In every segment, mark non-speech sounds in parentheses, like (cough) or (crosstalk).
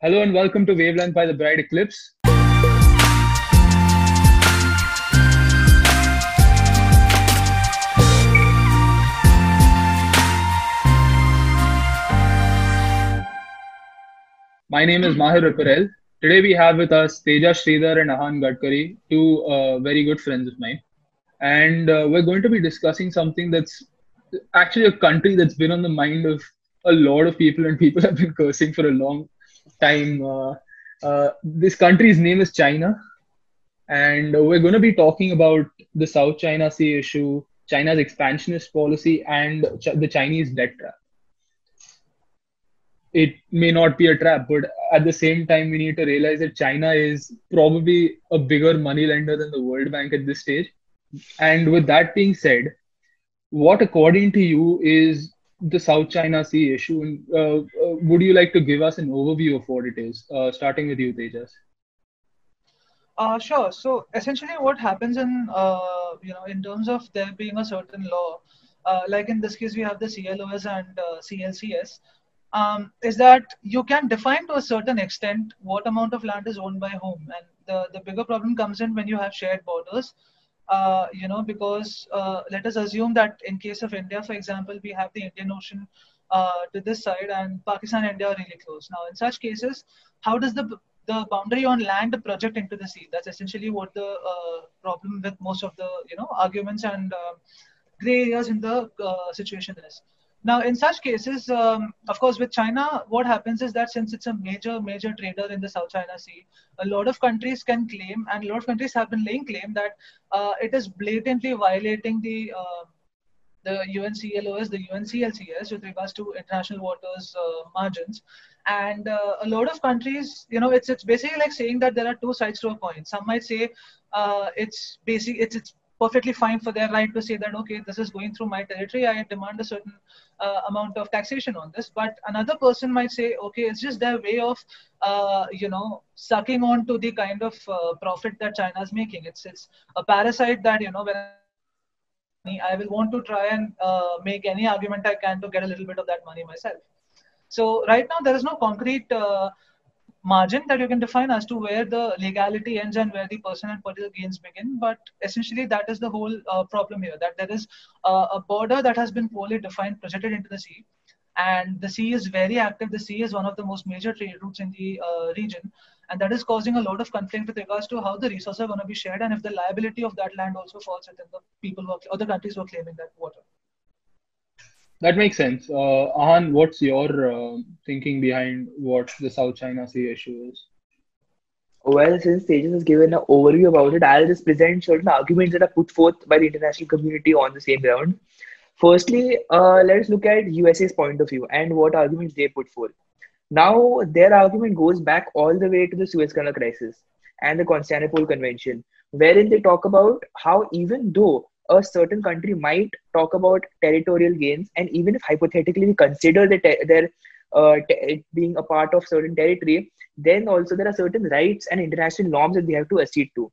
Hello and welcome to Wavelength by the Bright Eclipse. My name is Mahir Apparel. Today we have with us Tejas Sridhar and Ahan Gadkari, two uh, very good friends of mine. And uh, we're going to be discussing something that's actually a country that's been on the mind of a lot of people and people have been cursing for a long time. Uh, uh, this country's name is China. And we're going to be talking about the South China Sea issue, China's expansionist policy, and Ch- the Chinese debt trap it may not be a trap, but at the same time, we need to realize that China is probably a bigger money lender than the World Bank at this stage. And with that being said, what, according to you, is the South China Sea issue? And uh, uh, would you like to give us an overview of what it is, uh, starting with you, Tejas? Uh, sure. So essentially, what happens in uh, you know in terms of there being a certain law, uh, like in this case, we have the CLOS and uh, CLCS um, is that you can define to a certain extent what amount of land is owned by whom. And the, the bigger problem comes in when you have shared borders. Uh, you know, because uh, let us assume that in case of India, for example, we have the Indian Ocean uh, to this side and Pakistan and India are really close. Now, in such cases, how does the the boundary on land project into the sea? That's essentially what the uh, problem with most of the you know arguments and uh, gray areas in the situation is. Now, in such cases, um, of course, with China, what happens is that since it's a major, major trader in the South China Sea, a lot of countries can claim, and a lot of countries have been laying claim that uh, it is blatantly violating the uh, the UNCLOS, the UNCLCS with regards to international waters uh, margins. And uh, a lot of countries, you know, it's it's basically like saying that there are two sides to a coin. Some might say uh, it's basic, it's it's perfectly fine for their right to say that okay this is going through my territory i demand a certain uh, amount of taxation on this but another person might say okay it's just their way of uh, you know sucking on to the kind of uh, profit that china is making it's it's a parasite that you know when I will want to try and uh, make any argument I can to get a little bit of that money myself. So right now there is no concrete uh, margin that you can define as to where the legality ends and where the personal and political gains begin. But essentially, that is the whole uh, problem here that there is uh, a border that has been poorly defined, projected into the sea. And the sea is very active. The sea is one of the most major trade routes in the uh, region. And that is causing a lot of conflict with regards to how the resources are going to be shared and if the liability of that land also falls within the people who are, or the countries who are claiming that water. That makes sense. Uh, Ahan, what's your uh, thinking behind what the South China Sea issue is? Well, since Tejas has given an overview about it, I'll just present certain arguments that are put forth by the international community on the same ground. Firstly, uh, let's look at USA's point of view and what arguments they put forth. Now, their argument goes back all the way to the Suez Canal crisis and the Constantinople Convention, wherein they talk about how even though a certain country might talk about territorial gains, and even if hypothetically we consider that te- their uh, being a part of certain territory, then also there are certain rights and international norms that they have to accede to.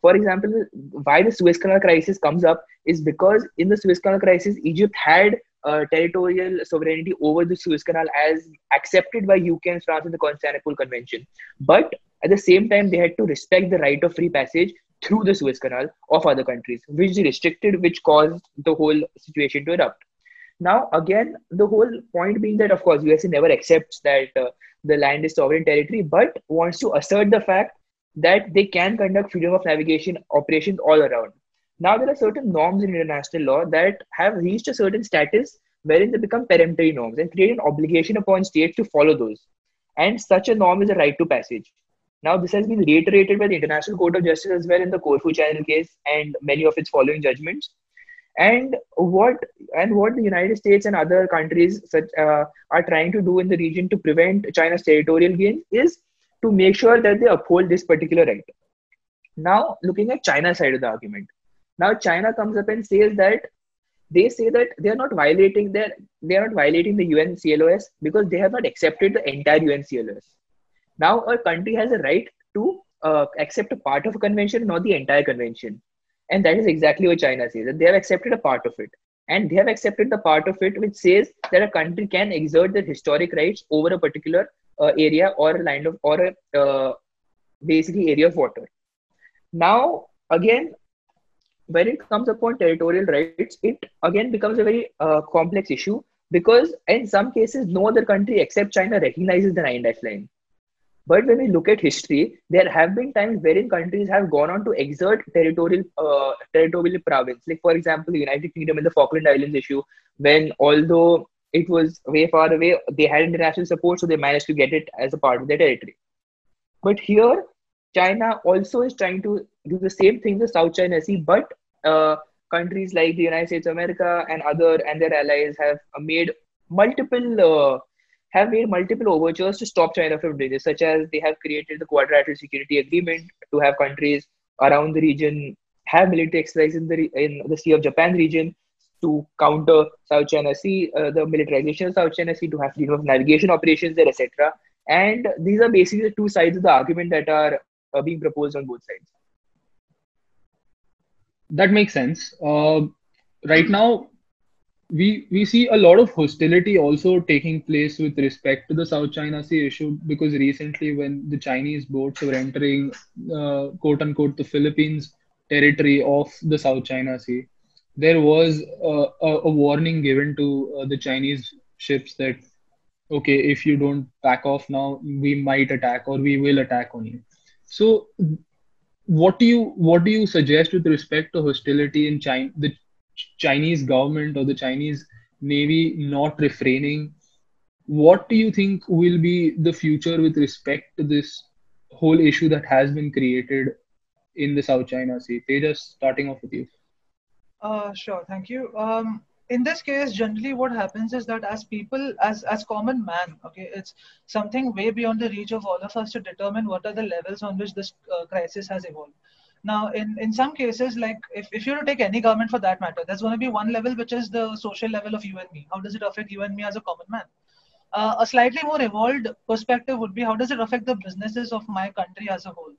For example, why the Suez Canal crisis comes up is because in the Suez Canal crisis, Egypt had uh, territorial sovereignty over the Suez Canal as accepted by UK and France in the Constantinople Convention. But at the same time, they had to respect the right of free passage through the Suez Canal of other countries, which they restricted, which caused the whole situation to erupt. Now, again, the whole point being that, of course, USA never accepts that uh, the land is sovereign territory, but wants to assert the fact that they can conduct freedom of navigation operations all around. Now, there are certain norms in international law that have reached a certain status wherein they become peremptory norms and create an obligation upon states to follow those. And such a norm is a right to passage. Now, this has been reiterated by the International Court of Justice as well in the Corfu Channel case and many of its following judgments. And what and what the United States and other countries such, uh, are trying to do in the region to prevent China's territorial gains is to make sure that they uphold this particular right. Now, looking at China's side of the argument, now China comes up and says that they say that they are not violating their they are not violating the UN CLOS because they have not accepted the entire UN CLOS. Now, a country has a right to uh, accept a part of a convention, not the entire convention. And that is exactly what China says that they have accepted a part of it. And they have accepted the part of it which says that a country can exert their historic rights over a particular uh, area or a land of or a uh, basically area of water. Now, again, when it comes upon territorial rights, it again becomes a very uh, complex issue because in some cases, no other country except China recognizes the nine dash line. But when we look at history, there have been times wherein countries have gone on to exert territorial uh, territorial province. Like for example, the United Kingdom in the Falkland Islands issue, when although it was way far away, they had international support, so they managed to get it as a part of their territory. But here, China also is trying to do the same thing in the South China Sea, but uh, countries like the United States of America and other and their allies have made multiple uh, have made multiple overtures to stop China from doing this, such as they have created the Quadrilateral Security Agreement to have countries around the region have military exercises in the in the Sea of Japan region to counter South China Sea, uh, the militarization of South China Sea, to have freedom of navigation operations there, etc. And these are basically the two sides of the argument that are uh, being proposed on both sides. That makes sense. Uh, right now, we we see a lot of hostility also taking place with respect to the South China Sea issue because recently, when the Chinese boats were entering, uh, quote unquote, the Philippines territory of the South China Sea, there was a, a, warning given to uh, the Chinese ships that okay, if you don't back off now, we might attack or we will attack on you. So, what do you what do you suggest with respect to hostility in China, the Chinese government or the Chinese navy not refraining? What do you think will be the future with respect to this whole issue that has been created in the South China Sea? Tejas, starting off with you. Uh, sure, thank you. Um, in this case generally what happens is that as people as as common man okay it's something way beyond the reach of all of us to determine what are the levels on which this uh, crisis has evolved now in in some cases like if, if you were to take any government for that matter there's going to be one level which is the social level of you and me. How does it affect you and me as a common man? Uh, a slightly more evolved perspective would be how does it affect the businesses of my country as a whole?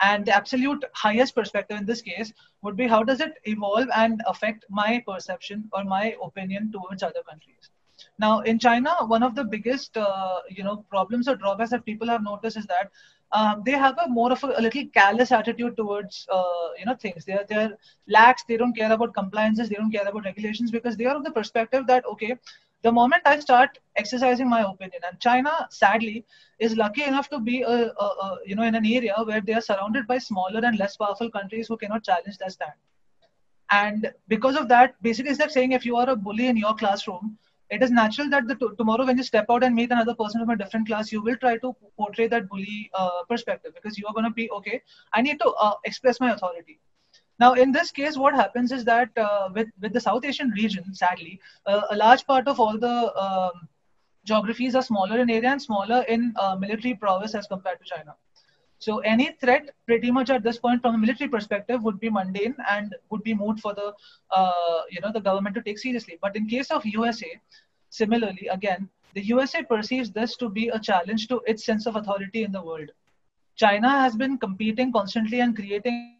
And the absolute highest perspective in this case would be how does it evolve and affect my perception or my opinion towards other countries. Now, in China, one of the biggest, uh, you know, problems or drawbacks that people have noticed is that um, they have a more of a, a little callous attitude towards, uh, you know, things. They're they're lax. They don't care about compliances. They don't care about regulations because they are of the perspective that okay, the moment I start exercising my opinion, and China, sadly, is lucky enough to be, a, a, a, you know, in an area where they are surrounded by smaller and less powerful countries who cannot challenge their stand. And because of that, basically, it's like saying if you are a bully in your classroom, it is natural that the t- tomorrow when you step out and meet another person from a different class, you will try to portray that bully uh, perspective because you are going to be okay. I need to uh, express my authority. Now, in this case, what happens is that uh, with, with the South Asian region, sadly, uh, a large part of all the um, geographies are smaller in area and smaller in uh, military prowess as compared to China. So any threat, pretty much at this point, from a military perspective, would be mundane and would be moved for the, uh, you know, the government to take seriously. But in case of USA, similarly, again, the USA perceives this to be a challenge to its sense of authority in the world. China has been competing constantly and creating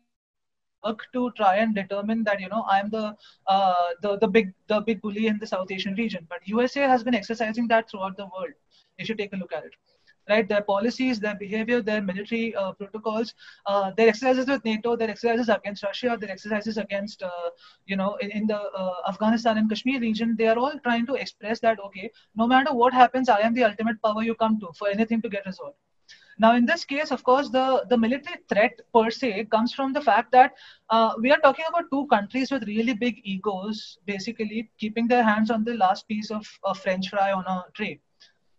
work to try and determine that you know I'm the uh, the the big the big bully in the South Asian region. But USA has been exercising that throughout the world. If you take a look at it, right? Their policies, their behavior, their military uh, protocols, uh, their exercises with NATO, their exercises against Russia, their exercises against, uh, you know, in, in the uh, Afghanistan and Kashmir region, they are all trying to express that, okay, no matter what happens, I am the ultimate power you come to for anything to get resolved. Now, in this case, of course, the, the military threat per se comes from the fact that uh, we are talking about two countries with really big egos, basically keeping their hands on the last piece of a French fry on a tray.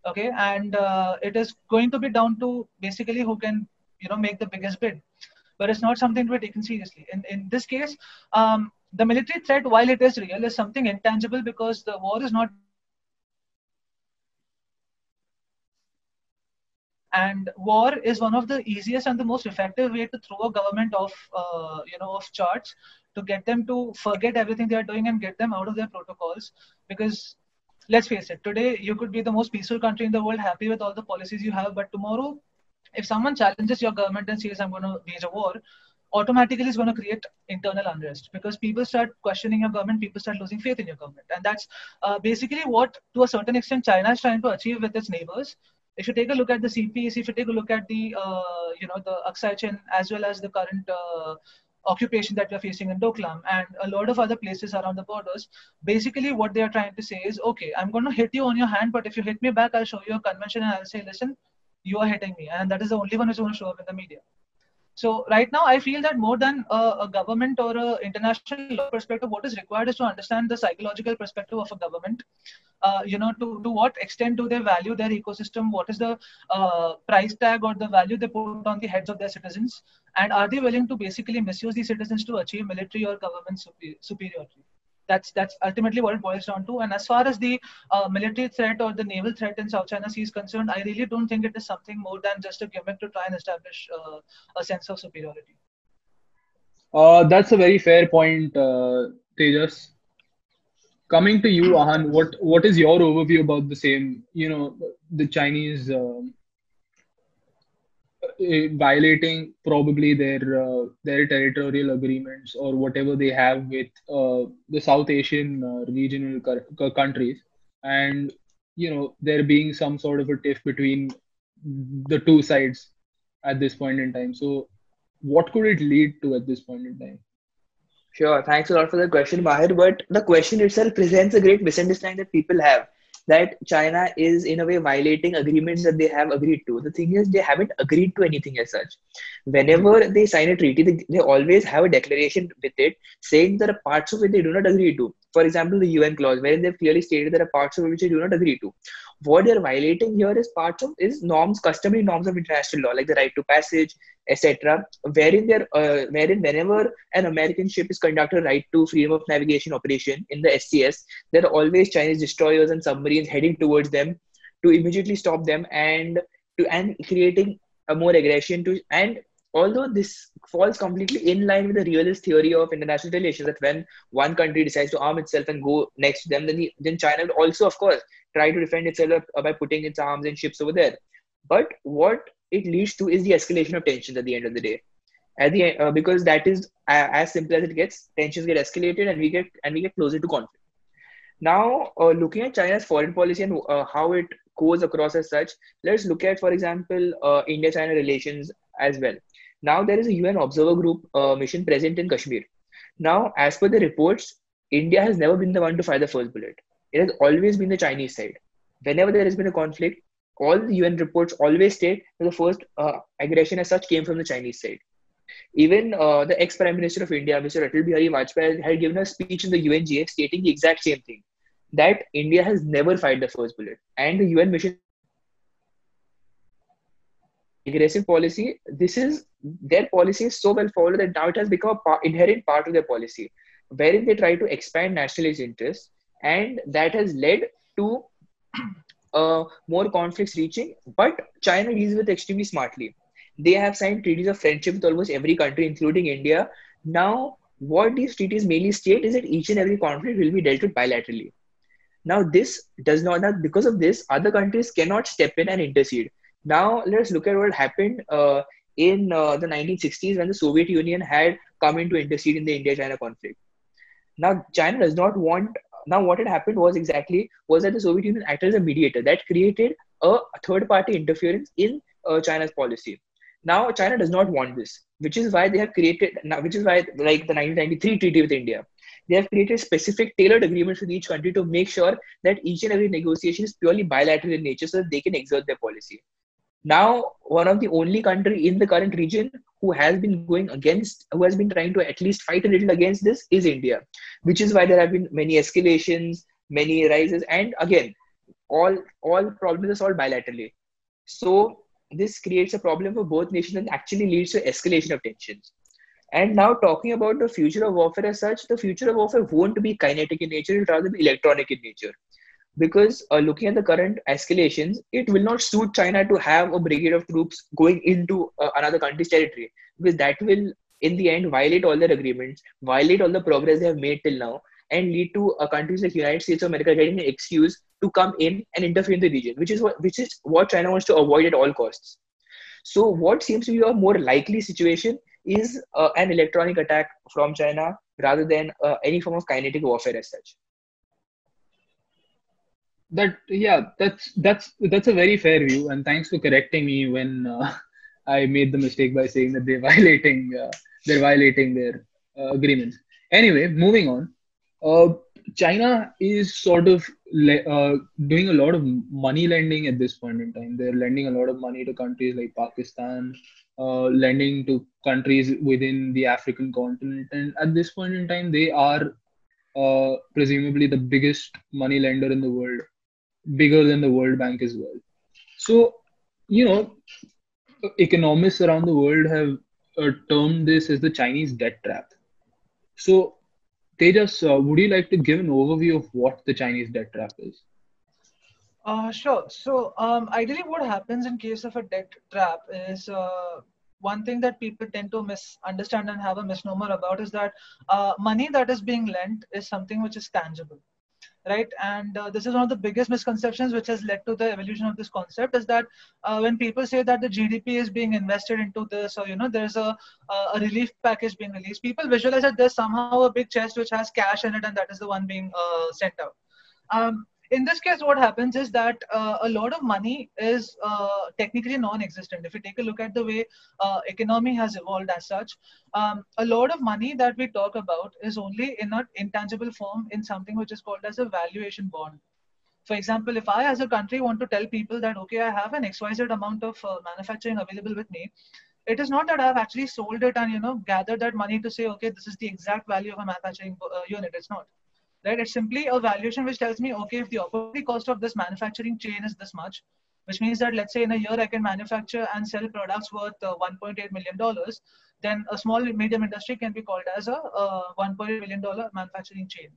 Okay, and uh, it is going to be down to basically who can, you know, make the biggest bid. But it's not something to be taken seriously. In in this case, um, the military threat, while it is real, is something intangible because the war is not and war is one of the easiest and the most effective way to throw a government off uh, you know off charts to get them to forget everything they are doing and get them out of their protocols because let's face it today you could be the most peaceful country in the world happy with all the policies you have but tomorrow if someone challenges your government and says i'm going to wage a war automatically is going to create internal unrest because people start questioning your government people start losing faith in your government. And that's uh, basically what to a certain extent china is trying to achieve with its neighbors. If you take a look at the CPEC, if you take a look at the uh, you know the Aksai Chin as well as the current uh, occupation that we're facing in Doklam and a lot of other places around the borders, basically what they are trying to say is, okay, I'm going to hit you on your hand, but if you hit me back, I'll show you a convention and I'll say, listen, you are hitting me, and that is the only one who's going to show up in the media. So right now, I feel that more than a, a government or a international law perspective, what is required is to understand the psychological perspective of a government. Uh, you know, to, to what extent do they value their ecosystem? What is the uh, price tag or the value they put on the heads of their citizens? And are they willing to basically misuse these citizens to achieve military or government superiority? That's that's ultimately what it boils down to. And as far as the uh, military threat or the naval threat in South China Sea is concerned, I really don't think it is something more than just a gimmick to try and establish uh, a sense of superiority. Uh, that's a very fair point, uh, Tejas. Coming to you, Ahan, what what is your overview about the same? You know, the Chinese um, violating probably their uh, their territorial agreements or whatever they have with uh, the South Asian uh, regional countries, and you know there being some sort of a tiff between the two sides at this point in time. So, what could it lead to at this point in time? Sure. Thanks a lot for the question, Mahir. But the question itself presents a great misunderstanding that people have that China is in a way violating agreements that they have agreed to. The thing is, they haven't agreed to anything as such. Whenever they sign a treaty, they, they always have a declaration with it saying there are parts of it they do not agree to. For example, the UN CLOS, wherein they've clearly stated there are parts of which they do not agree to what they're violating here is parts of is norms, customary norms of international law, like the right to passage, etc. Wherein there, uh, wherein whenever an American ship is conducted right to freedom of navigation operation in the SCS, there are always Chinese destroyers and submarines heading towards them to immediately stop them and to and creating a more aggression to and although this falls completely in line with the realist theory of international relations that when one country decides to arm itself and go next to them then, the, then china would also of course try to defend itself by putting its arms and ships over there. But what it leads to is the escalation of tensions at the end of the day. At the uh, because that is uh, as simple as it gets tensions get escalated and we get and we get closer to conflict. Now uh, looking at china's foreign policy and uh, how it goes across as such let's look at for example uh, india china relations as well now there is a UN observer group uh, mission present in Kashmir. Now, as per the reports, India has never been the one to fire the first bullet. It has always been the Chinese side. Whenever there has been a conflict, all the UN reports always state that the first uh, aggression as such came from the Chinese side. Even uh, the ex-Prime Minister of India, Mr. Atal Bihari Vajpayee, had given a speech in the UNGA stating the exact same thing, that India has never fired the first bullet. And the UN mission aggressive policy, this is their policy is so well followed that now it has become a part, inherent part of their policy, wherein they try to expand nationalist interests, and that has led to uh, more conflicts reaching. But China deals with extremely smartly. They have signed treaties of friendship with almost every country, including India. Now, what these treaties mainly state is that each and every conflict will be dealt with bilaterally. Now, this does not, now because of this, other countries cannot step in and intercede. Now, let's look at what happened uh, in uh, the 1960s when the Soviet Union had come in to intercede in the India-China conflict. Now, China does not want. Now, what had happened was exactly was that the Soviet Union acted as a mediator that created a third-party interference in uh, China's policy. Now, China does not want this, which is why they have created. Now, which is why, like the 1993 treaty with India, they have created specific tailored agreements with each country to make sure that each and every negotiation is purely bilateral in nature, so that they can exert their policy. Now, one of the only country in the current region who has been going against, who has been trying to at least fight a little against this is India, which is why there have been many escalations, many rises, and again, all all problems are solved bilaterally. So this creates a problem for both nations and actually leads to escalation of tensions. And now talking about the future of warfare as such, the future of warfare won't be kinetic in nature, it will rather be electronic in nature because uh, looking at the current escalations, it will not suit China to have a brigade of troops going into uh, another country's territory because that will, in the end, violate all their agreements, violate all the progress they have made till now, and lead to uh, countries like United States of America getting an excuse to come in and interfere in the region, which is what which is what China wants to avoid at all costs. So, what seems to be a more likely situation is uh, an electronic attack from China rather than uh, any form of kinetic warfare as such. That yeah that's that's that's a very fair view and thanks for correcting me when uh, i made the mistake by saying that they're (laughs) violating uh, they're violating their uh, agreements anyway moving on. Uh, china is sort of le- uh, doing a lot of money lending at this point in time. They're lending a lot of money to countries like pakistan uh, lending to countries within the african continent and at this point in time they are presumably the biggest money lender in the world bigger than the World Bank as well. So, you know, economists around the world have uh, termed this as the Chinese debt trap. So, Tejas, uh, would you like to give an overview of what the Chinese debt trap is? Uh, sure. So, um, ideally, what happens in case of a debt trap is uh, one thing that people tend to misunderstand and have a misnomer about is that uh, money that is being lent is something which is tangible right? And uh, this is one of the biggest misconceptions which has led to the evolution of this concept is that uh, when people say that the gdp is being invested into this or you know there's a, a relief package being released people visualize that there's somehow a big chest which has cash in it and that is the one being uh, sent out. Um, in this case, what happens is that uh, a lot of money is uh, technically non-existent. If you take a look at the way uh, economy has evolved as such, um, a lot of money that we talk about is only in an intangible form in something which is called as a valuation bond. For example, if I as a country want to tell people that, okay, I have an XYZ amount of uh, manufacturing available with me, it is not that I've actually sold it and, you know, gathered that money to say, okay, this is the exact value of a manufacturing uh, unit. It's not right? It's simply a valuation which tells me, okay, if the opportunity cost of this manufacturing chain is this much, which means that let's say in a year I can manufacture and sell products worth uh, 1.8 million dollars, then a small medium industry can be called as a uh, 1.8 million dollar manufacturing chain.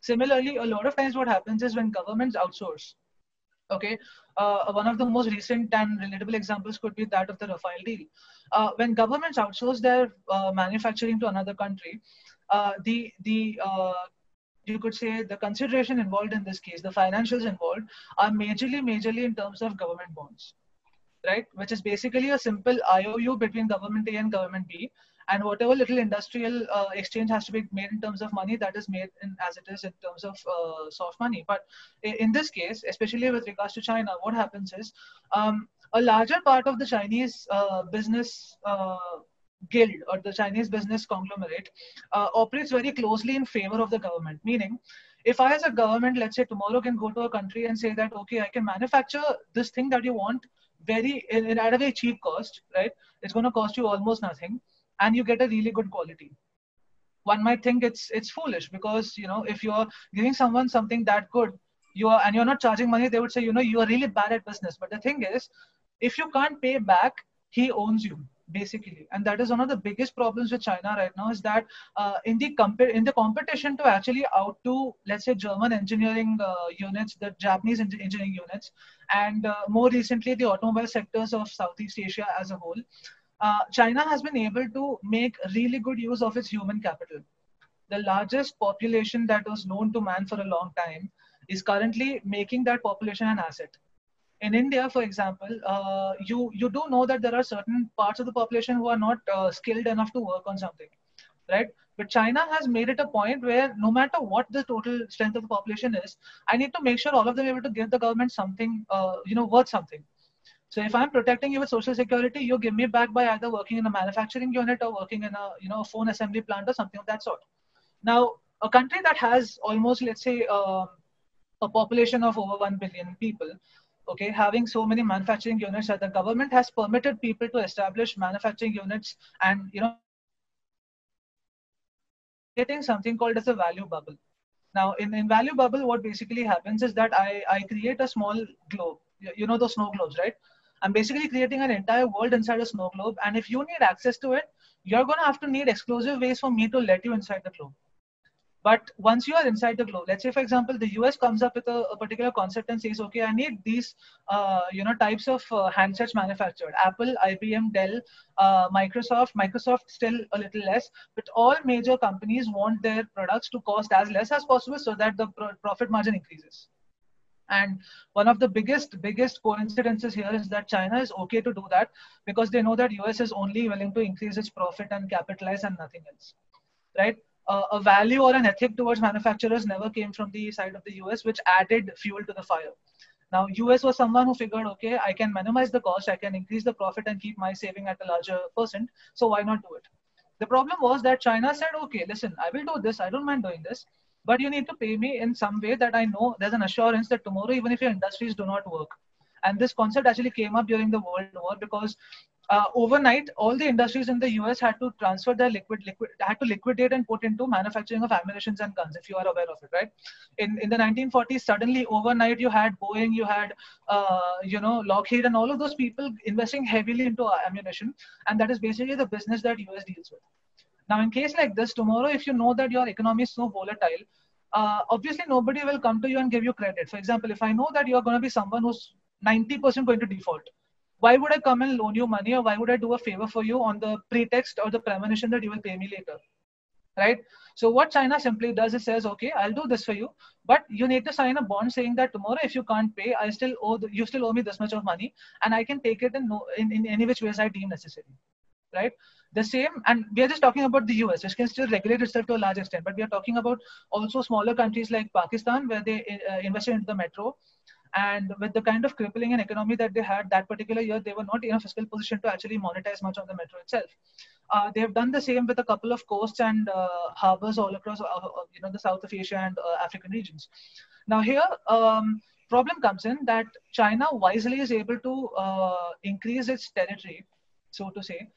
Similarly, a lot of times what happens is when governments outsource, okay, uh, one of the most recent and relatable examples could be that of the Rafale deal. Uh, when governments outsource their uh, manufacturing to another country, uh, the the uh, you could say the consideration involved in this case, the financials involved, are majorly, majorly in terms of government bonds, right? Which is basically a simple IOU between government A and government B. And whatever little industrial uh, exchange has to be made in terms of money, that is made in, as it is in terms of uh, soft money. But in this case, especially with regards to China, what happens is um, a larger part of the Chinese uh, business uh, guild or the Chinese business conglomerate uh, operates very closely in favor of the government. Meaning, if I, as a government, let's say tomorrow, can go to a country and say that, okay, I can manufacture this thing that you want very in, in at a very cheap cost, right? It's going to cost you almost nothing, and you get a really good quality. One might think it's it's foolish because you know if you're giving someone something that good, you are and you're not charging money, they would say, you know, you are really bad at business. But the thing is, if you can't pay back, he owns you basically. And that is one of the biggest problems with china right now is that uh, in the comp- in the competition to actually outdo let's say german engineering uh, units the japanese engineering units and uh, more recently the automobile sectors of southeast asia as a whole uh, china has been able to make really good use of its human capital. The largest population that was known to man for a long time is currently making that population an asset in India, for example, uh, you you do know that there are certain parts of the population who are not uh, skilled enough to work on something, right? But China has made it a point where no matter what the total strength of the population is, I need to make sure all of them are able to give the government something, uh, you know, worth something. So if I'm protecting you with social security, you give me back by either working in a manufacturing unit or working in a you know a phone assembly plant or something of that sort. Now, a country that has almost let's say um, a population of over one billion people okay having so many manufacturing units that the government has permitted people to establish manufacturing units and you know getting something called as a value bubble. Now in, in value bubble what basically happens is that i i create a small globe. You know those snow globes right? I'm basically creating an entire world inside a snow globe and if you need access to it you're going to have to need exclusive ways for me to let you inside the globe but once you are inside the globe, let's say, for example, the US comes up with a, a particular concept and says, okay, I need these, uh, you know, types of uh, handsets manufactured. Apple, IBM, Dell, uh, Microsoft, Microsoft still a little less, but all major companies want their products to cost as less as possible so that the pro profit margin increases. And one of the biggest, biggest coincidences here is that China is okay to do that because they know that US is only willing to increase its profit and capitalize and nothing else, right? Uh, a value or an ethic towards manufacturers never came from the side of the US, which added fuel to the fire. Now, US was someone who figured, okay, I can minimize the cost, I can increase the profit and keep my saving at a larger percent. So why not do it? The problem was that China said, okay, listen, I will do this. I don't mind doing this, but you need to pay me in some way that I know there's an assurance that tomorrow, even if your industries do not work. And this concept actually came up during the World War because uh, overnight, all the industries in the US had to transfer their liquid, liquid, had to liquidate and put into manufacturing of ammunition and guns, if you are aware of it, right? In in the 1940s, suddenly overnight, you had Boeing, you had, uh, you know, Lockheed, and all of those people investing heavily into ammunition, and that is basically the business that US deals with. Now, in case like this, tomorrow, if you know that your economy is so volatile, uh, obviously nobody will come to you and give you credit. For example, if I know that you're going to be someone who's 90% going to default, why would I come and loan you money or why would I do a favor for you on the pretext or the premonition that you will pay me later? Right? So what China simply does is says, okay, I'll do this for you, but you need to sign a bond saying that tomorrow if you can't pay, I still owe the, you still owe me this much of money, and I can take it in no, in, in any which ways I deem necessary. Right? The same, and we are just talking about the US, which can still regulate itself to a large extent, but we are talking about also smaller countries like Pakistan, where they uh, invested into the metro, and with the kind of crippling an economy that they had that particular year, they were not in a fiscal position to actually monetize much of the metro itself. Uh, they have done the same with a couple of coasts and uh, harbors all across, uh, uh you know, the South of Asia and uh, African regions. Now here, um, problem comes in that China wisely is able to uh, increase its territory, so to say,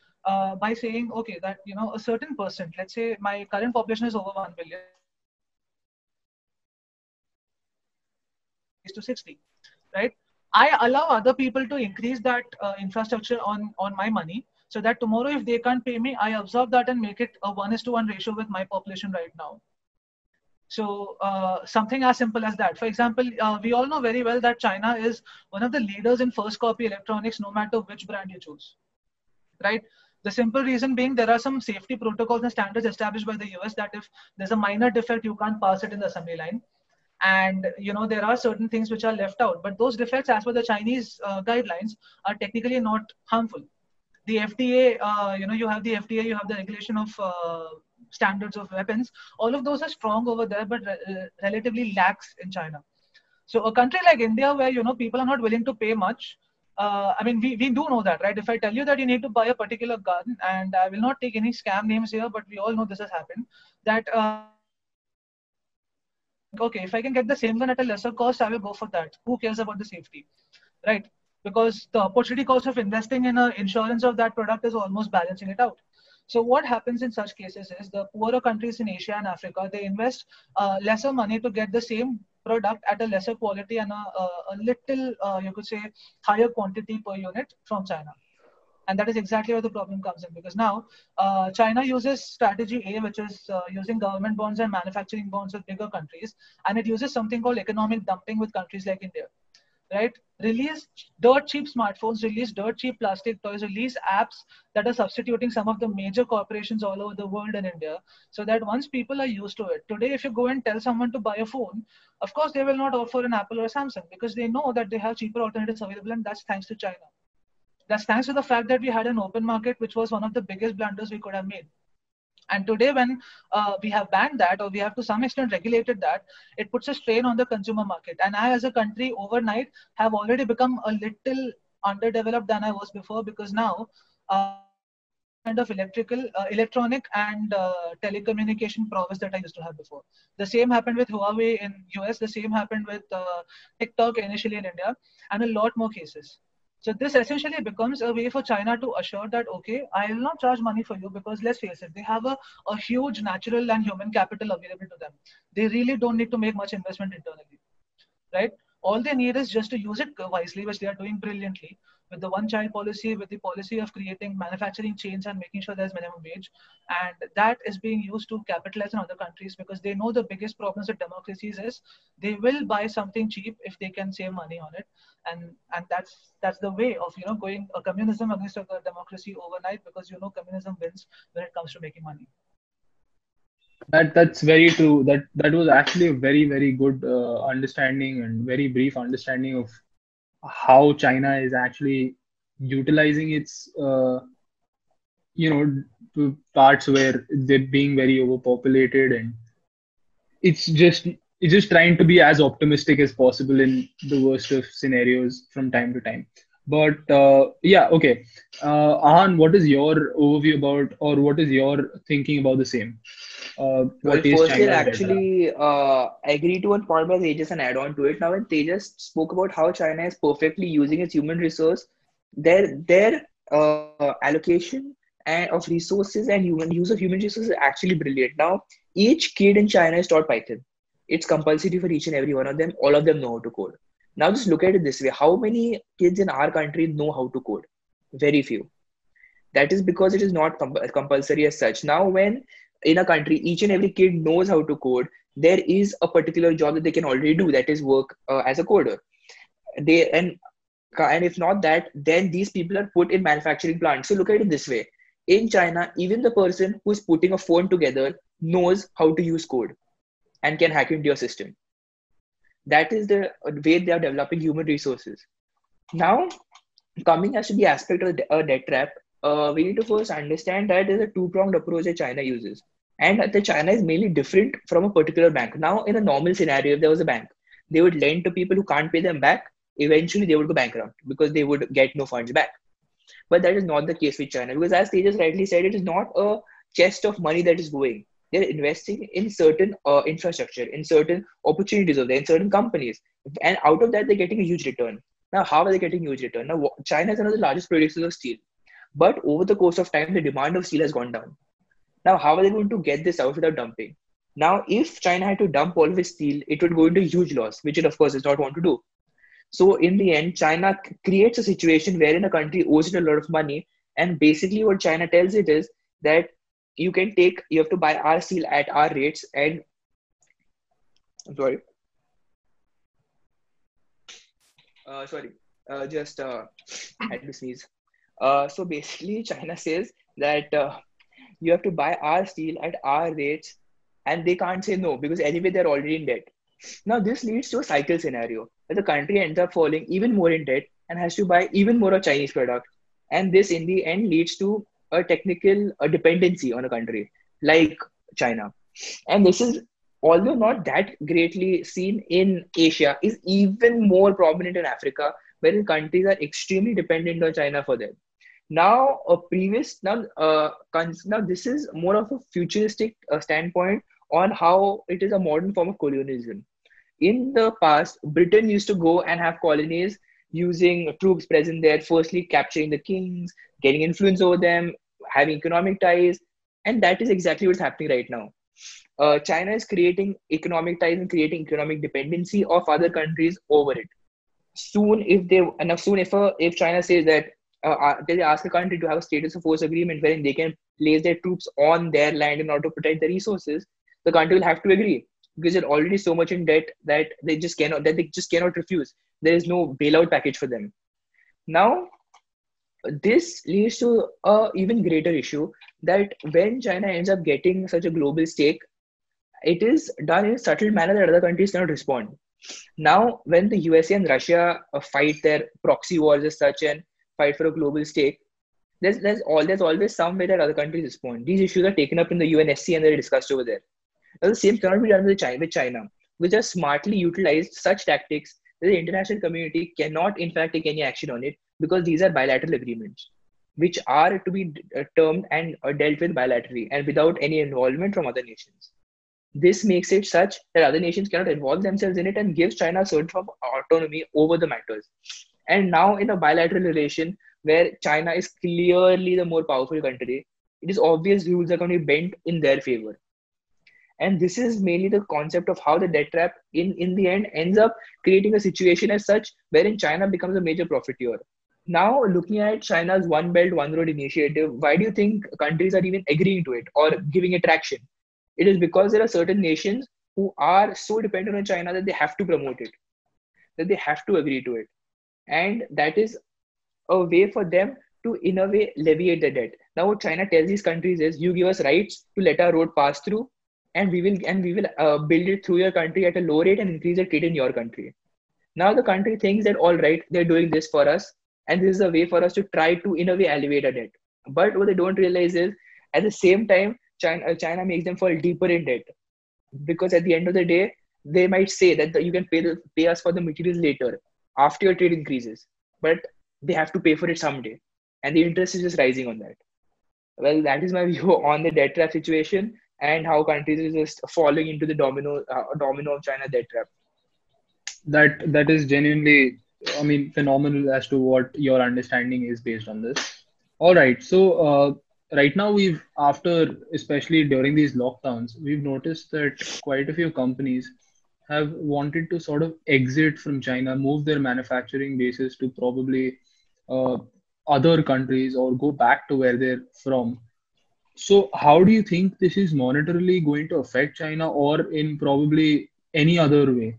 by saying, okay, that you know, a certain percent, let's say my current population is over one billion to 60 right? I allow other people to increase that uh, infrastructure on on my money so that tomorrow if they can't pay me i absorb that and make it a 1 is to 1 ratio with my population right now. So uh, something as simple as that. For example uh, we all know very well that china is one of the leaders in first copy electronics no matter which brand you choose right? The simple reason being there are some safety protocols and standards established by the us that if there's a minor defect you can't pass it in the assembly line and you know there are certain things which are left out but those defects as per the chinese uh, guidelines are technically not harmful. The fda uh, you know you have the fda you have the regulation of uh, standards of weapons. All of those are strong over there but re- uh, relatively lax in china. So a country like india where you know people are not willing to pay much uh, I mean, we, we do know that, right? If I tell you that you need to buy a particular gun, and I will not take any scam names here, but we all know this has happened, that uh, okay, if I can get the same gun at a lesser cost, I will go for that. Who cares about the safety, right? Because the opportunity cost of investing in an insurance of that product is almost balancing it out. So what happens in such cases is the poorer countries in Asia and Africa they invest uh, lesser money to get the same product at a lesser quality and a, a, a little uh, you could say higher quantity per unit from China. And that is exactly where the problem comes in because now uh, China uses strategy A, which is uh, using government bonds and manufacturing bonds with bigger countries, and it uses something called economic dumping with countries like India. Right? Release dirt cheap smartphones, release dirt cheap plastic toys, release apps that are substituting some of the major corporations all over the world in India, so that once people are used to it. Today, if you go and tell someone to buy a phone, of course they will not offer an Apple or Samsung because they know that they have cheaper alternatives available, and that's thanks to China. That's thanks to the fact that we had an open market, which was one of the biggest blunders we could have made. And today, when uh, we have banned that or we have to some extent regulated that, it puts a strain on the consumer market. And I, as a country, overnight have already become a little underdeveloped than I was before because now, uh, kind of electrical, uh, electronic and uh, telecommunication prowess that I used to have before. The same happened with Huawei in US. The same happened with uh, TikTok initially in India, and a lot more cases. So this essentially becomes a way for China to assure that, okay, I will not charge money for you because let's face it, they have a, a huge natural and human capital available to them. They really don't need to make much investment internally, right? All they need is just to use it wisely, which they are doing brilliantly with the one child policy, with the policy of creating manufacturing chains and making sure there's minimum wage. And that is being used to capitalize in other countries because they know the biggest problems with democracies is they will buy something cheap if they can save money on it. And and that's that's the way of you know going a communism against a democracy overnight because you know communism wins when it comes to making money that that's very true that that was actually a very very good uh, understanding and very brief understanding of how china is actually utilizing its uh, you know parts where they're being very overpopulated and it's just it's just trying to be as optimistic as possible in the worst of scenarios from time to time but uh, yeah okay uh, ahan what is your overview about or what is your thinking about the same uh, well, firstly, I actually uh, agree to one point by Tejas and add on to it. Now, when Tejas spoke about how China is perfectly using its human resource, their their uh, allocation and of resources and human use of human resources is actually brilliant. Now, each kid in China is taught Python. It's compulsory for each and every one of them. All of them know how to code. Now, just look at it this way: How many kids in our country know how to code? Very few. That is because it is not compulsory as such. Now, when in a country each and every kid knows how to code there is a particular job that they can already do that is work uh, as a coder they and and if not that then these people are put in manufacturing plants so look at it this way in china even the person who's putting a phone together knows how to use code and can hack into your system that is the way they are developing human resources now coming as to the aspect of a debt trap uh, we need to first understand that there's a two-pronged approach that China uses. And the China is mainly different from a particular bank. Now, in a normal scenario, if there was a bank, they would lend to people who can't pay them back. Eventually, they would go bankrupt because they would get no funds back. But that is not the case with China because, as Tejas rightly said, it is not a chest of money that is going. They're investing in certain uh, infrastructure, in certain opportunities of there, in certain companies, and out of that, they're getting a huge return. Now, how are they getting huge return? Now, China is one of the largest producers of steel. But over the course of time, the demand of steel has gone down. Now, how are they going to get this out without dumping? Now, if China had to dump all of its steel, it would go into huge loss, which it, of course, does not want to do. So, in the end, China creates a situation wherein a country owes it a lot of money. And basically, what China tells it is that you can take, you have to buy our steel at our rates. And I'm sorry. Uh, sorry, uh, just uh, had to sneeze. Uh, so basically, China says that uh, you have to buy our steel at our rates, and they can't say no because anyway they're already in debt. Now this leads to a cycle scenario where the country ends up falling even more in debt and has to buy even more of Chinese product, and this in the end leads to a technical a dependency on a country like China, and this is although not that greatly seen in Asia, is even more prominent in Africa, wherein countries are extremely dependent on China for them. Now a previous now uh, now this is more of a futuristic uh, standpoint on how it is a modern form of colonialism. In the past britain used to go and have colonies using troops present there firstly capturing the kings getting influence over them having economic ties and that is exactly what's happening right now uh, china is creating economic ties and creating economic dependency of other countries over it soon if they enough soon if uh, if china says that uh, uh, they ask a country to have a status of force agreement wherein they can place their troops on their land in order to protect the resources, the country will have to agree because they're already so much in debt that they just cannot that they just cannot refuse. There is no bailout package for them. Now, this leads to a even greater issue that when China ends up getting such a global stake, it is done in a subtle manner that other countries cannot respond. Now, when the USA and Russia uh, fight their proxy wars as such and fight for a global stake, there's there's all there's always some way that other countries respond. These issues are taken up in the UNSC and they're discussed over there. Now, the same cannot be done with China, with China, which has smartly utilized such tactics the international community cannot, in fact, take any action on it because these are bilateral agreements, which are to be uh, termed and uh, dealt with bilaterally and without any involvement from other nations. This makes it such that other nations cannot involve themselves in it and gives China a certain form of autonomy over the matters. And now, in a bilateral relation where China is clearly the more powerful country, it is obvious rules are going to be bent in their favor. And this is mainly the concept of how the debt trap, in, in the end, ends up creating a situation as such wherein China becomes a major profiteer. Now, looking at China's One Belt, One Road initiative, why do you think countries are even agreeing to it or giving it traction? It is because there are certain nations who are so dependent on China that they have to promote it, that they have to agree to it and that is a way for them to in a way leviate the debt now what china tells these countries is you give us rights to let our road pass through and we will and we will uh, build it through your country at a low rate and increase the trade in your country. Now the country thinks that all right they're doing this for us and this is a way for us to try to in a way alleviate our debt. But what they don't realize is at the same time, China, uh, China makes them fall deeper in debt. Because at the end of the day, they might say that the, you can pay the, pay us for the materials later after your trade increases, but they have to pay for it someday, and the interest is just rising on that. Well, that is my (laughs) view on the debt trap situation and how countries are just falling into the domino uh, domino of China debt trap. That that is genuinely, I mean, phenomenal as to what your understanding is based on this. All right, so uh, right now we've after especially during these lockdowns, we've noticed that quite a few companies have wanted to sort of exit from China, move their manufacturing bases to probably uh, other countries or go back to where they're from. So, how do you think this is monetarily going to affect China or in probably any other way?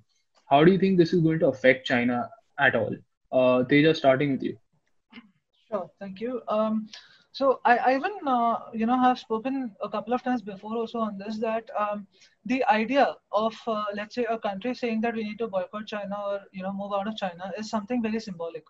How do you think this is going to affect China at all? Uh, Tejas, starting with you. Sure, thank you. Um, so I, I even uh, you know have spoken a couple of times before also on this that um, the idea of uh, let's say a country saying that we need to boycott China or you know move out of China is something very symbolic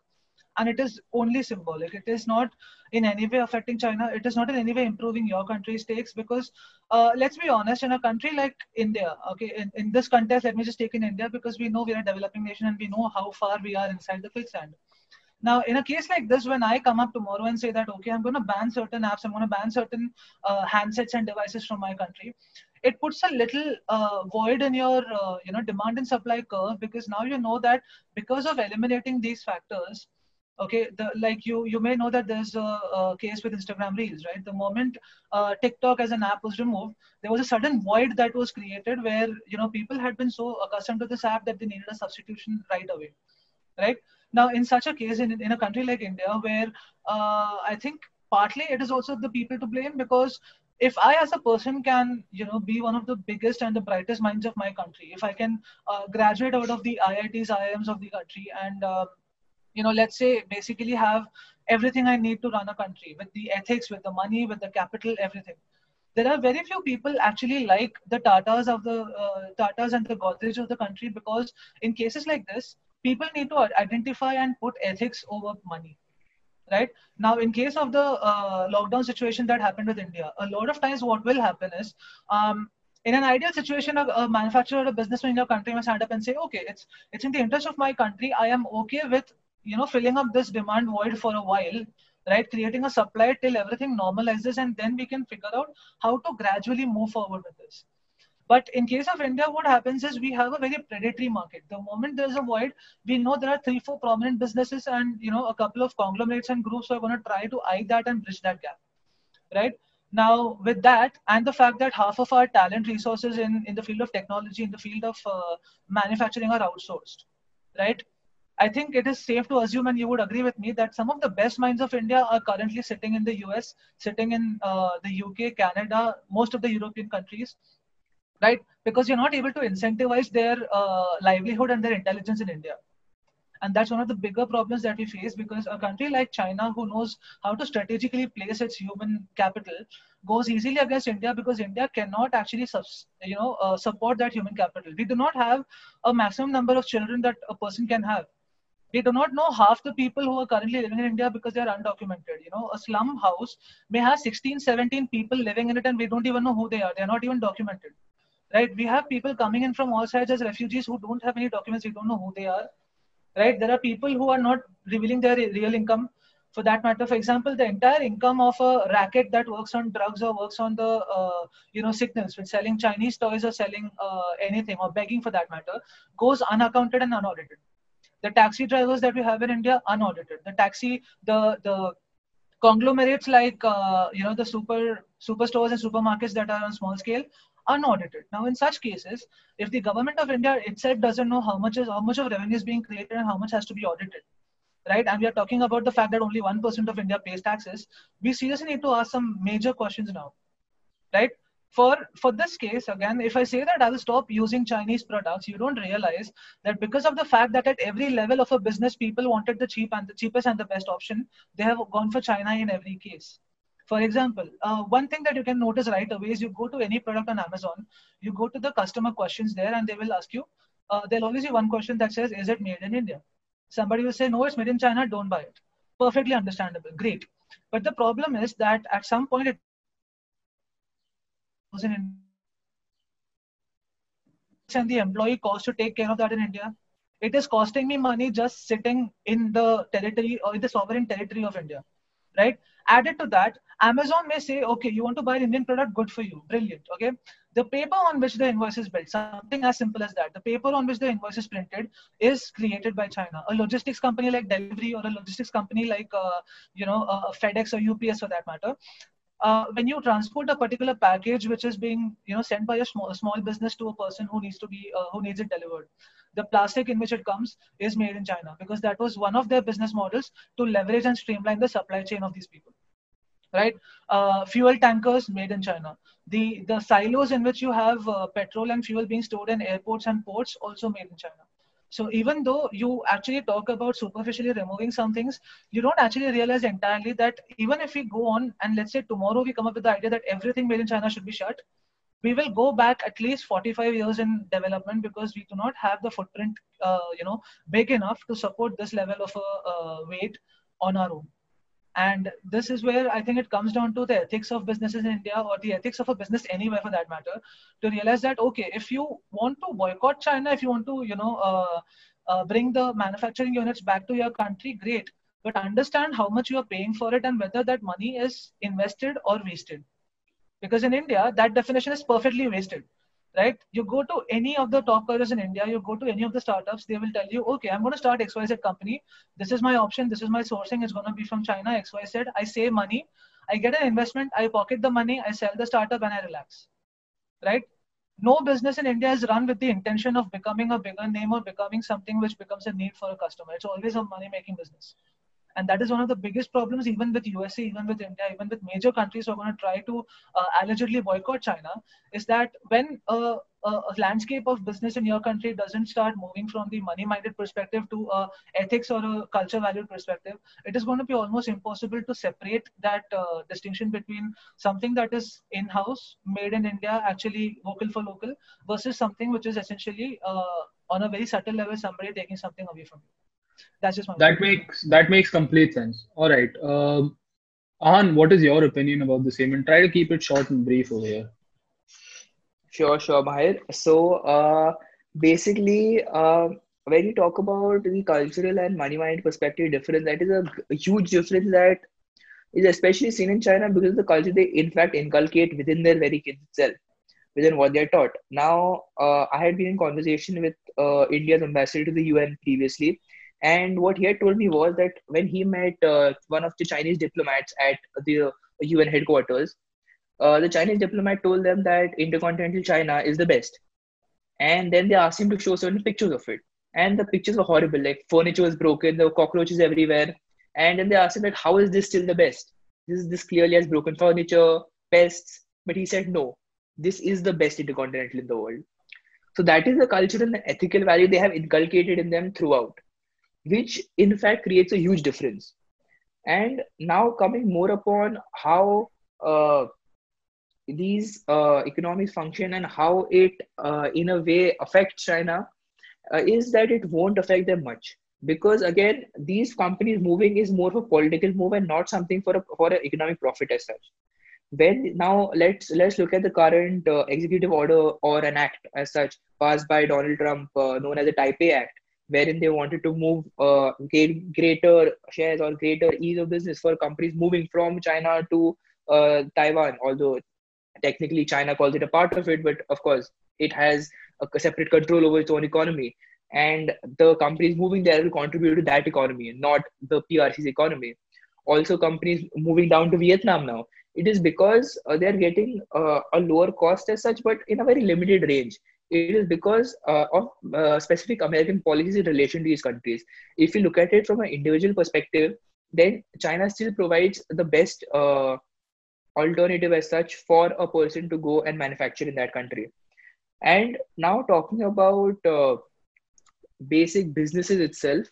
and it is only symbolic. It is not in any way affecting China. It is not in any way improving your country's stakes because, uh, let's be honest, in a country like India, okay, in, in this context, let me just take in India because we know we are a developing nation and we know how far we are inside the quicksand. Now, in a case like this, when I come up tomorrow and say that, okay, I'm going to ban certain apps, I'm going to ban certain uh, handsets and devices from my country, it puts a little uh, void in your, uh, you know, demand and supply curve because now you know that because of eliminating these factors, okay the, like you you may know that there's a, a case with instagram reels right? The moment uh, tiktok as an app was removed there was a sudden void that was created where you know people had been so accustomed to this app that they needed a substitution right away right? Now in such a case in, in a country like india where uh, i think partly it is also the people to blame because if i as a person can you know be one of the biggest and the brightest minds of my country if i can uh, graduate out of the iits iims of the country and uh, you know let's say basically have everything i need to run a country with the ethics with the money with the capital everything there are very few people actually like the tatas of the uh, tatas and the godrej of the country because in cases like this people need to identify and put ethics over money right now in case of the uh, lockdown situation that happened with india a lot of times what will happen is um, in an ideal situation, a, a, manufacturer or a businessman in your country may stand up and say, okay, it's it's in the interest of my country. I am okay with you know filling up this demand void for a while right? Creating a supply till everything normalizes and then we can figure out how to gradually move forward with this. But in case of india what happens is we have a very predatory market. The moment there's a void we know there are three four prominent businesses and you know a couple of conglomerates and groups who are going to try to eye that and bridge that gap right? Now with that and the fact that half of our talent resources in in the field of technology in the field of uh, manufacturing are outsourced right I think it is safe to assume, and you would agree with me, that some of the best minds of India are currently sitting in the US, sitting in uh, the UK, Canada, most of the European countries, right? Because you're not able to incentivize their uh, livelihood and their intelligence in India. And that's one of the bigger problems that we face because a country like China, who knows how to strategically place its human capital, goes easily against India because India cannot actually, you know, uh, support that human capital. We do not have a maximum number of children that a person can have we do not know half the people who are currently living in India because they are undocumented. You know, a slum house may have 16, 17 people living in it and we don't even know who they are. They're not even documented. Right? We have people coming in from all sides as refugees who don't have any documents. We don't know who they are. Right? There are people who are not revealing their real income. For that matter, for example, the entire income of a racket that works on drugs or works on the, uh, you know, signals, with selling Chinese toys or selling uh, anything or begging for that matter, goes unaccounted and unaudited the taxi drivers that we have in India unaudited. The taxi, the the conglomerates like uh, you know the super superstores and supermarkets that are on small scale unaudited. Now, in such cases, if the government of India itself doesn't know how much is how much of revenue is being created and how much has to be audited, right? And we are talking about the fact that only one percent of India pays taxes. We seriously need to ask some major questions now, right? For for this case again if i say that i will stop using chinese products you don't realize that because of the fact that at every level of a business people wanted the cheap and the cheapest and the best option they have gone for china in every case. For example uh, one thing that you can notice right away is you go to any product on amazon you go to the customer questions there and they will ask you uh, there'll always be one question that says is it made in india? Somebody will say no it's made in china don't buy it. Perfectly understandable great. But the problem is that at some point it in and the employee cost to take care of that in India. It is costing me money just sitting in the territory or in the sovereign territory of India, right? Added to that, Amazon may say, okay, you want to buy an Indian product, good for you, brilliant, okay? The paper on which the invoice is built, something as simple as that, the paper on which the invoice is printed is created by China. A logistics company like Delhivery or a logistics company like, uh, you know, uh, FedEx or UPS for that matter, uh, when you transport a particular package which is being you know sent by a small, small business to a person who needs to be uh, who needs it delivered the plastic in which it comes is made in china because that was one of their business models to leverage and streamline the supply chain of these people right? Uh, fuel tankers made in china. The the silos in which you have uh, petrol and fuel being stored in airports and ports also made in china so even though you actually talk about superficially removing some things, you don't actually realize entirely that even if we go on and let's say tomorrow we come up with the idea that everything made in China should be shut, we will go back at least 45 years in development because we do not have the footprint, uh, you know, big enough to support this level of a uh, weight on our own and this is where i think it comes down to the ethics of businesses in india or the ethics of a business anywhere for that matter to realize that okay if you want to boycott china if you want to you know uh, uh, bring the manufacturing units back to your country great. But understand how much you are paying for it and whether that money is invested or wasted. Because in india that definition is perfectly wasted right? You go to any of the top careers in India, you go to any of the startups, they will tell you, okay, I'm going to start XYZ company. This is my option. This is my sourcing. It's going to be from China, XYZ. I save money. I get an investment. I pocket the money. I sell the startup and I relax, right? No business in India is run with the intention of becoming a bigger name or becoming something which becomes a need for a customer. It's always a money making business and that is one of the biggest problems even with usa even with india even with major countries who are going to try to uh, allegedly boycott china is that when a, a, landscape of business in your country doesn't start moving from the money minded perspective to a ethics or a culture valued perspective it is going to be almost impossible to separate that uh, distinction between something that is in house made in india actually vocal for local versus something which is essentially uh, on a very subtle level somebody taking something away from you that's just my that opinion. makes that makes complete sense. All right, um, Ahan, what is your opinion about the same? And try to keep it short and brief over here. Sure, sure, Mahir. So, uh, basically, uh, when you talk about the cultural and money mind perspective difference, that is a, a huge difference that is especially seen in China because of the culture they in fact inculcate within their very kids itself, within what they're taught. Now, uh, I had been in conversation with uh, India's ambassador to the UN previously, and what he had told me was that when he met uh, one of the Chinese diplomats at the UN headquarters, uh, the Chinese diplomat told them that intercontinental China is the best. And then they asked him to show certain pictures of it. And the pictures were horrible, like furniture was broken, there were cockroaches everywhere. And then they asked him, like, how is this still the best? This, this clearly has broken furniture, pests. But he said, no, this is the best intercontinental in the world. So that is the cultural and ethical value they have inculcated in them throughout which in fact creates a huge difference. And now coming more upon how uh, these uh, economies function and how it uh, in a way affects China uh, is that it won't affect them much. Because again these companies moving is more of a political move and not something for a for an economic profit as such. When now let's let's look at the current uh, executive order or an act as such passed by donald trump uh, known as the taipei act wherein they wanted to move uh, greater shares or greater ease of business for companies moving from China to uh, Taiwan. Although technically China calls it a part of it, but of course it has a separate control over its own economy. And the companies moving there will contribute to that economy, not the PRC's economy. Also, companies moving down to Vietnam now. It is because uh, they are getting uh, a lower cost as such, but in a very limited range it is because uh, of uh, specific American policies in relation to these countries. If you look at it from an individual perspective, then China still provides the best uh, alternative as such for a person to go and manufacture in that country. And now talking about uh, basic businesses itself,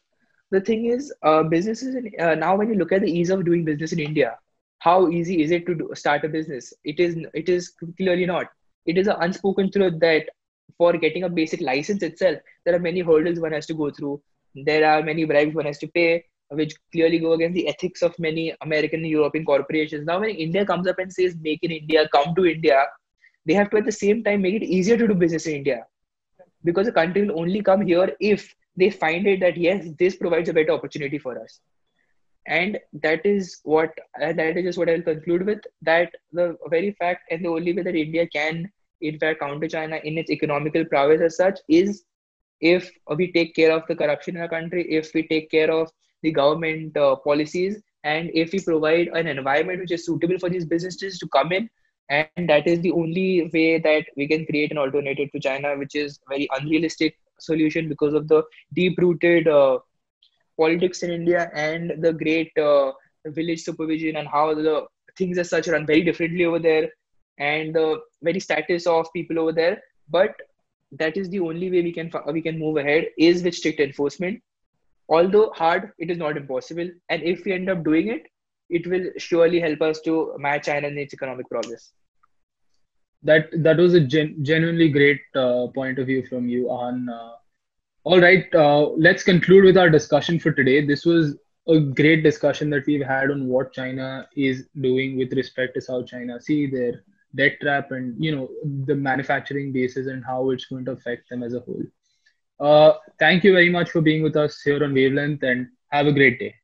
the thing is, uh, businesses in, uh, now when you look at the ease of doing business in India, how easy is it to do, start a business? It is. It is clearly not. It is an unspoken truth that for getting a basic license itself, there are many hurdles one has to go through. There are many bribes one has to pay. which clearly go against the ethics of many American and European corporations. Now, when India comes up and says "Make in India," come to India, they have to at the same time make it easier to do business in India, because the country will only come here if they find it that yes, this provides a better opportunity for us. And that is what that is just what I'll conclude with. That the very fact and the only way that India can in fact counter China in its economical prowess as such is if we take care of the corruption in our country, if we take care of the government uh, policies, and if we provide an environment which is suitable for these businesses to come in, and that is the only way that we can create an alternative to China, which is very unrealistic solution because of the deep-rooted uh, politics in India and the great uh, village supervision and how the things as such run very differently over there and the very status of people over there. But that is the only way we can we can move ahead is with strict enforcement. Although hard it is not impossible. And if we end up doing it it will surely help us to match china in its economic progress. That that was a gen- genuinely great uh, point of view from you on uh, all right uh, let's conclude with our discussion for today. This was a great discussion that we've had on what china is doing with respect to south china sea their debt trap and you know the manufacturing bases and how it's going to affect them as a whole. Uh, thank you very much for being with us here on wavelength and have a great day